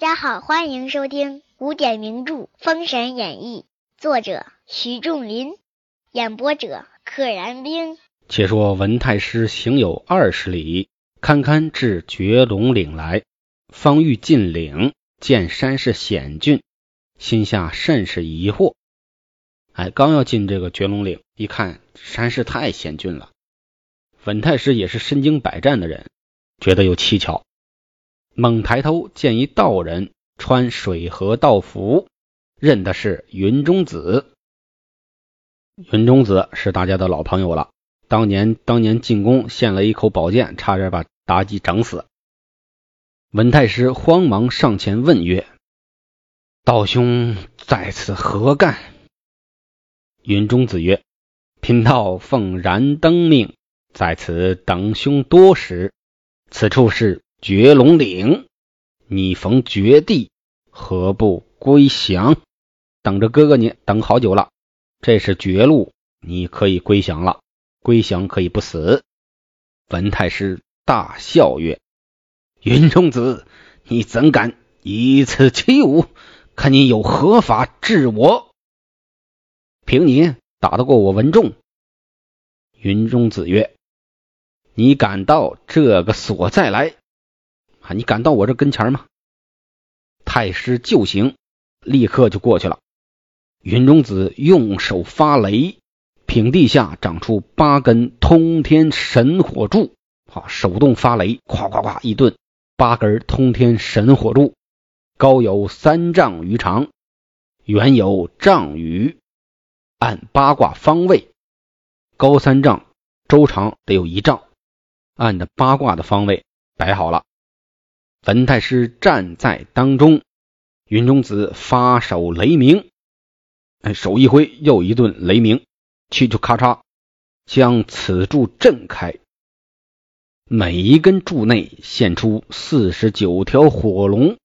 大家好，欢迎收听古典名著《封神演义》，作者徐仲林，演播者可燃冰。且说文太师行有二十里，堪堪至绝龙岭来，方欲进岭，见山势险峻，心下甚是疑惑。哎，刚要进这个绝龙岭，一看山势太险峻了。文太师也是身经百战的人，觉得有蹊跷。猛抬头见一道人穿水河道服，认的是云中子。云中子是大家的老朋友了，当年当年进宫献了一口宝剑，差点把妲己整死。文太师慌忙上前问曰：“道兄在此何干？”云中子曰：“贫道奉燃灯命，在此等兄多时。此处是。”绝龙岭，你逢绝地，何不归降？等着哥哥你等好久了。这是绝路，你可以归降了。归降可以不死。文太师大笑曰：“云中子，你怎敢以此欺吾？看你有何法治我？凭你打得过我文仲？”云中子曰：“你敢到这个所在来？”你敢到我这跟前吗？太师就行，立刻就过去了。云中子用手发雷，平地下长出八根通天神火柱，好，手动发雷，咵咵咵一顿，八根通天神火柱，高有三丈余长，远有丈余，按八卦方位，高三丈，周长得有一丈，按的八卦的方位摆好了。文太师站在当中，云中子发手雷鸣，哎，手一挥，又一顿雷鸣，去就咔嚓，将此柱震开。每一根柱内现出四十九条火龙，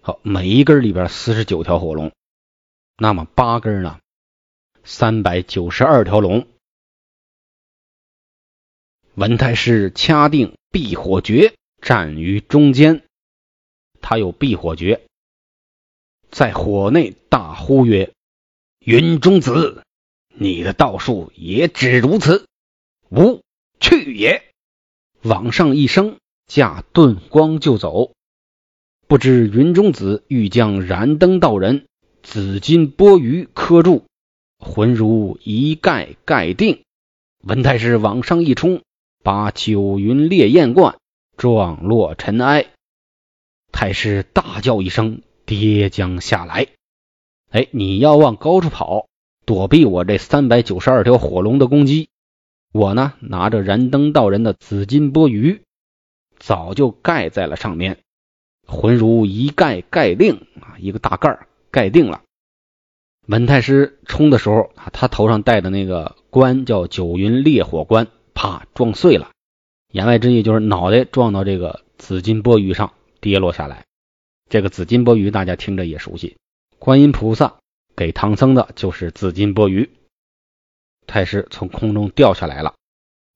好，每一根里边四十九条火龙，那么八根呢？三百九十二条龙。文太师掐定避火诀。站于中间，他有避火诀，在火内大呼曰：“云中子，你的道术也只如此，吾去也！”往上一升，驾遁光就走。不知云中子欲将燃灯道人紫金钵盂磕住，魂如一盖盖定。文太师往上一冲，把九云烈焰罐。撞落尘埃，太师大叫一声，跌将下来。哎，你要往高处跑，躲避我这三百九十二条火龙的攻击。我呢，拿着燃灯道人的紫金钵盂，早就盖在了上面，魂如一盖盖定啊，一个大盖盖定了。文太师冲的时候啊，他头上戴的那个冠叫九云烈火冠，啪撞碎了。言外之意就是脑袋撞到这个紫金钵盂上跌落下来。这个紫金钵盂大家听着也熟悉，观音菩萨给唐僧的就是紫金钵盂。太师从空中掉下来了，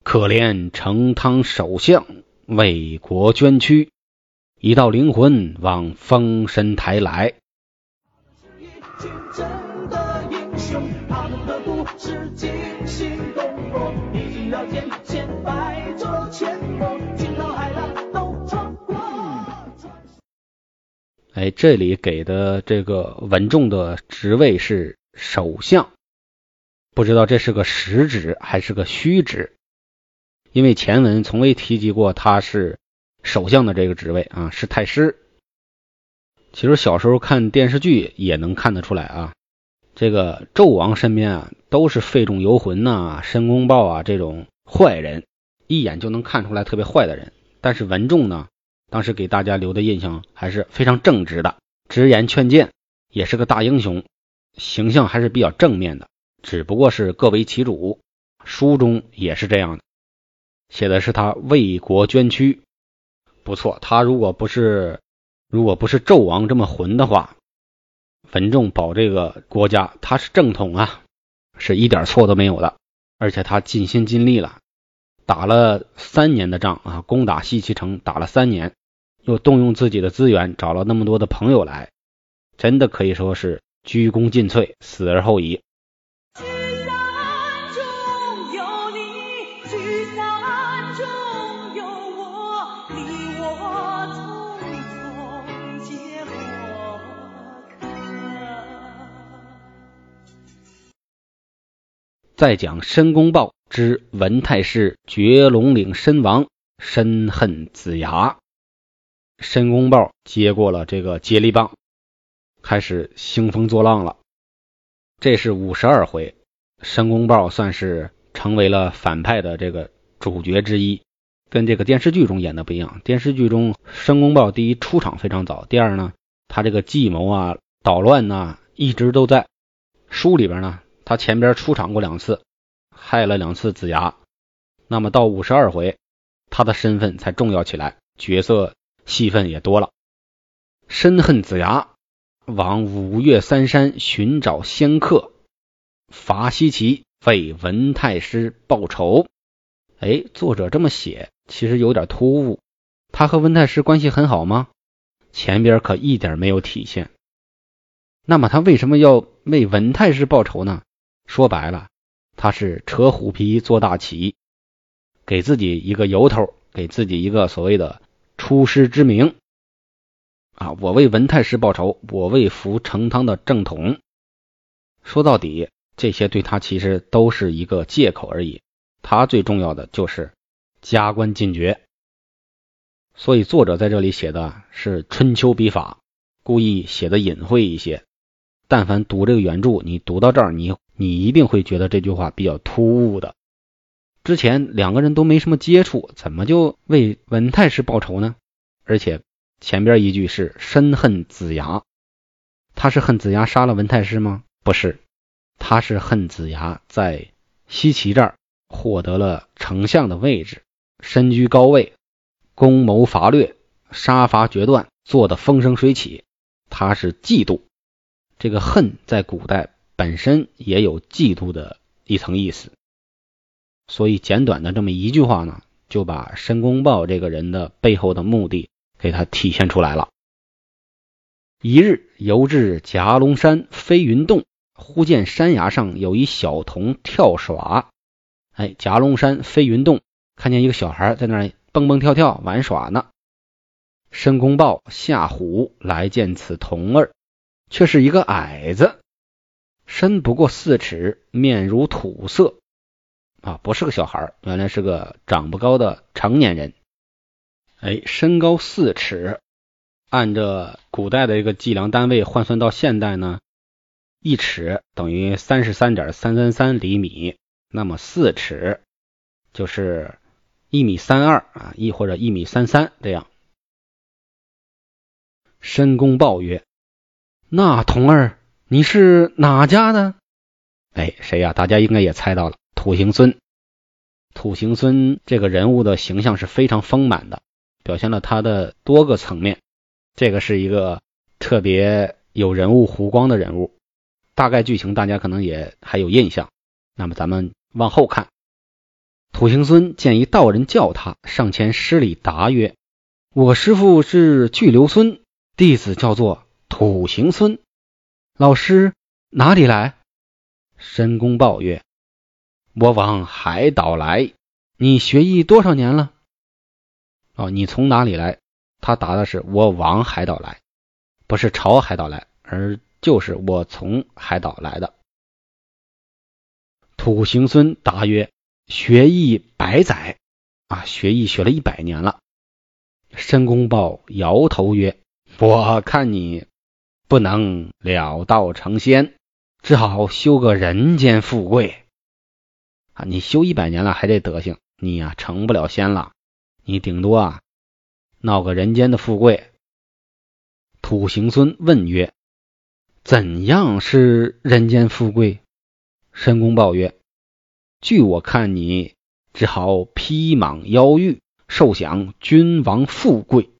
可怜成汤首相为国捐躯，一道灵魂往封神台来。哎，这里给的这个文仲的职位是首相，不知道这是个实职还是个虚职，因为前文从未提及过他是首相的这个职位啊，是太师。其实小时候看电视剧也能看得出来啊，这个纣王身边啊都是费仲游魂呐、申公豹啊这种坏人，一眼就能看出来特别坏的人。但是文仲呢？当时给大家留的印象还是非常正直的，直言劝谏，也是个大英雄，形象还是比较正面的。只不过是各为其主，书中也是这样的，写的是他为国捐躯，不错。他如果不是如果不是纣王这么混的话，文仲保这个国家他是正统啊，是一点错都没有的，而且他尽心尽力了，打了三年的仗啊，攻打西岐城打了三年。又动用自己的资源找了那么多的朋友来，真的可以说是鞠躬尽瘁，死而后已。再讲申公豹之文太师绝龙岭身亡，深恨子牙。申公豹接过了这个接力棒，开始兴风作浪了。这是五十二回，申公豹算是成为了反派的这个主角之一，跟这个电视剧中演的不一样。电视剧中申公豹第一出场非常早，第二呢，他这个计谋啊、捣乱呐一直都在。书里边呢。他前边出场过两次，害了两次子牙。那么到五十二回，他的身份才重要起来，角色戏份也多了。深恨子牙，往五岳三山寻找仙客，伐西岐，为文太师报仇。哎，作者这么写，其实有点突兀。他和文太师关系很好吗？前边可一点没有体现。那么他为什么要为文太师报仇呢？说白了，他是扯虎皮做大旗，给自己一个由头，给自己一个所谓的出师之名啊！我为文太师报仇，我为扶成汤的正统。说到底，这些对他其实都是一个借口而已。他最重要的就是加官进爵。所以作者在这里写的是春秋笔法，故意写的隐晦一些。但凡读这个原著，你读到这儿，你。你一定会觉得这句话比较突兀的。之前两个人都没什么接触，怎么就为文太师报仇呢？而且前边一句是深恨子牙，他是恨子牙杀了文太师吗？不是，他是恨子牙在西岐这儿获得了丞相的位置，身居高位，攻谋伐略，杀伐决断，做的风生水起，他是嫉妒。这个恨在古代。本身也有嫉妒的一层意思，所以简短的这么一句话呢，就把申公豹这个人的背后的目的给他体现出来了。一日游至夹龙山飞云洞，忽见山崖上有一小童跳耍。哎，夹龙山飞云洞，看见一个小孩在那蹦蹦跳跳玩耍呢。申公豹下虎来见此童儿，却是一个矮子。身不过四尺，面如土色，啊，不是个小孩原来是个长不高的成年人。哎，身高四尺，按着古代的一个计量单位换算到现代呢，一尺等于三十三点三三三厘米，那么四尺就是一米三二啊，一或者一米三三这样。申公豹曰：“那童儿。”你是哪家的？哎，谁呀？大家应该也猜到了，土行孙。土行孙这个人物的形象是非常丰满的，表现了他的多个层面。这个是一个特别有人物弧光的人物。大概剧情大家可能也还有印象。那么咱们往后看，土行孙见一道人叫他，上前施礼答曰：“我师父是巨留孙，弟子叫做土行孙。”老师哪里来？申公豹曰：“我往海岛来。你学艺多少年了？”哦，你从哪里来？他答的是：“我往海岛来，不是朝海岛来，而就是我从海岛来的。”土行孙答曰：“学艺百载啊，学艺学了一百年了。”申公豹摇头曰：“我看你。”不能了道成仙，只好修个人间富贵你修一百年了，还这德行，你呀成不了仙了。你顶多啊闹个人间的富贵。土行孙问曰：“怎样是人间富贵？”申公豹曰：“据我看，你只好披蟒腰玉，受享君王富贵。”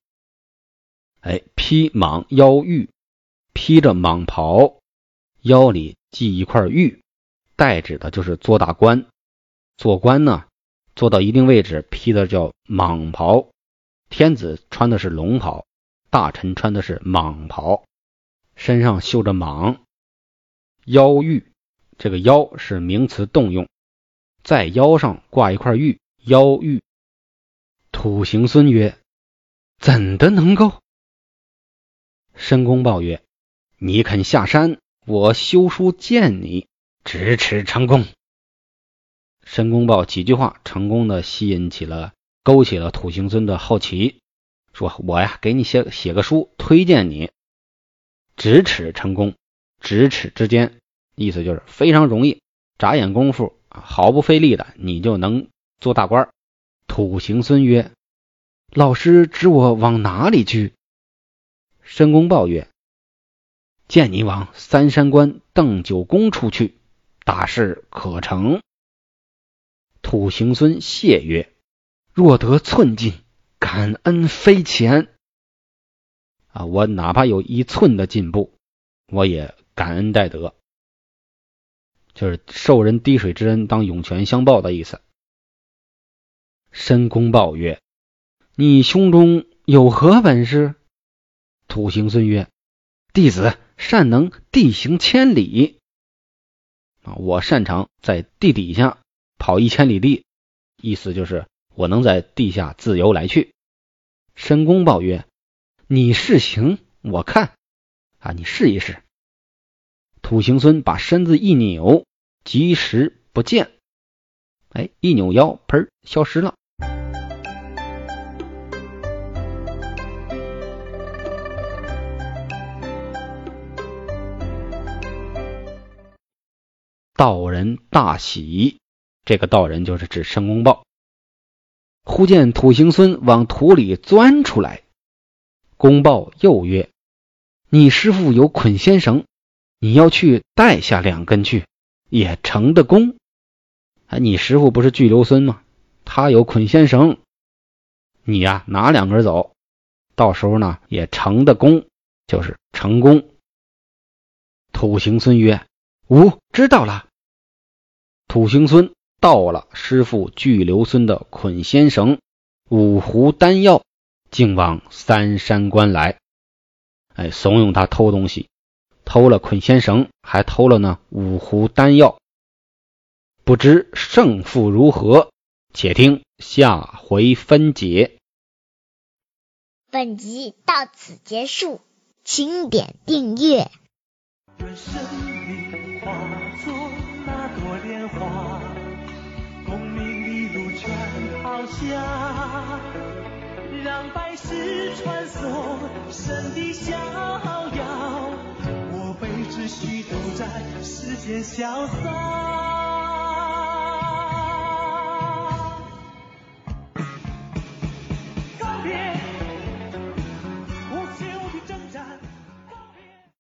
哎，披蟒腰玉。披着蟒袍，腰里系一块玉，代指的就是做大官。做官呢，做到一定位置，披的叫蟒袍，天子穿的是龙袍，大臣穿的是蟒袍，身上绣着蟒。腰玉，这个腰是名词动用，在腰上挂一块玉，腰玉。土行孙曰：“怎的能够？”申公豹曰：“你肯下山，我修书见你，咫尺成功。”申公豹几句话，成功的吸引起了、勾起了土行孙的好奇，说：“我呀，给你写写个书，推荐你。咫尺成功，咫尺之间，意思就是非常容易，眨眼功夫，毫不费力的，你就能做大官。”土行孙曰：“老师指我往哪里去？”申公豹曰：“见你往三山关邓九公处去，大事可成。”土行孙谢曰：“若得寸进，感恩非浅。啊，我哪怕有一寸的进步，我也感恩戴德，就是受人滴水之恩，当涌泉相报的意思。”申公豹曰：“你胸中有何本事？”土行孙曰：“弟子善能地行千里。啊，我擅长在地底下。”跑一千里地，意思就是我能在地下自由来去。申公豹曰：“你试行，我看啊，你试一试。”土行孙把身子一扭，及时不见。哎，一扭腰，砰，消失了。道人大喜。这个道人就是指申公豹。忽见土行孙往土里钻出来，公豹又曰：“你师傅有捆仙绳，你要去带下两根去，也成的功。啊，你师傅不是巨留孙吗？他有捆仙绳，你呀拿两根走，到时候呢也成的功，就是成功。”土行孙曰：“吾知道了。”土行孙。到了师傅巨留孙的捆仙绳、五湖丹药，竟往三山关来。哎，怂恿他偷东西，偷了捆仙绳，还偷了呢五湖丹药。不知胜负如何，且听下回分解。本集到此结束，请点订阅。下，让百世传颂神的逍遥，我辈只需都在世间潇洒。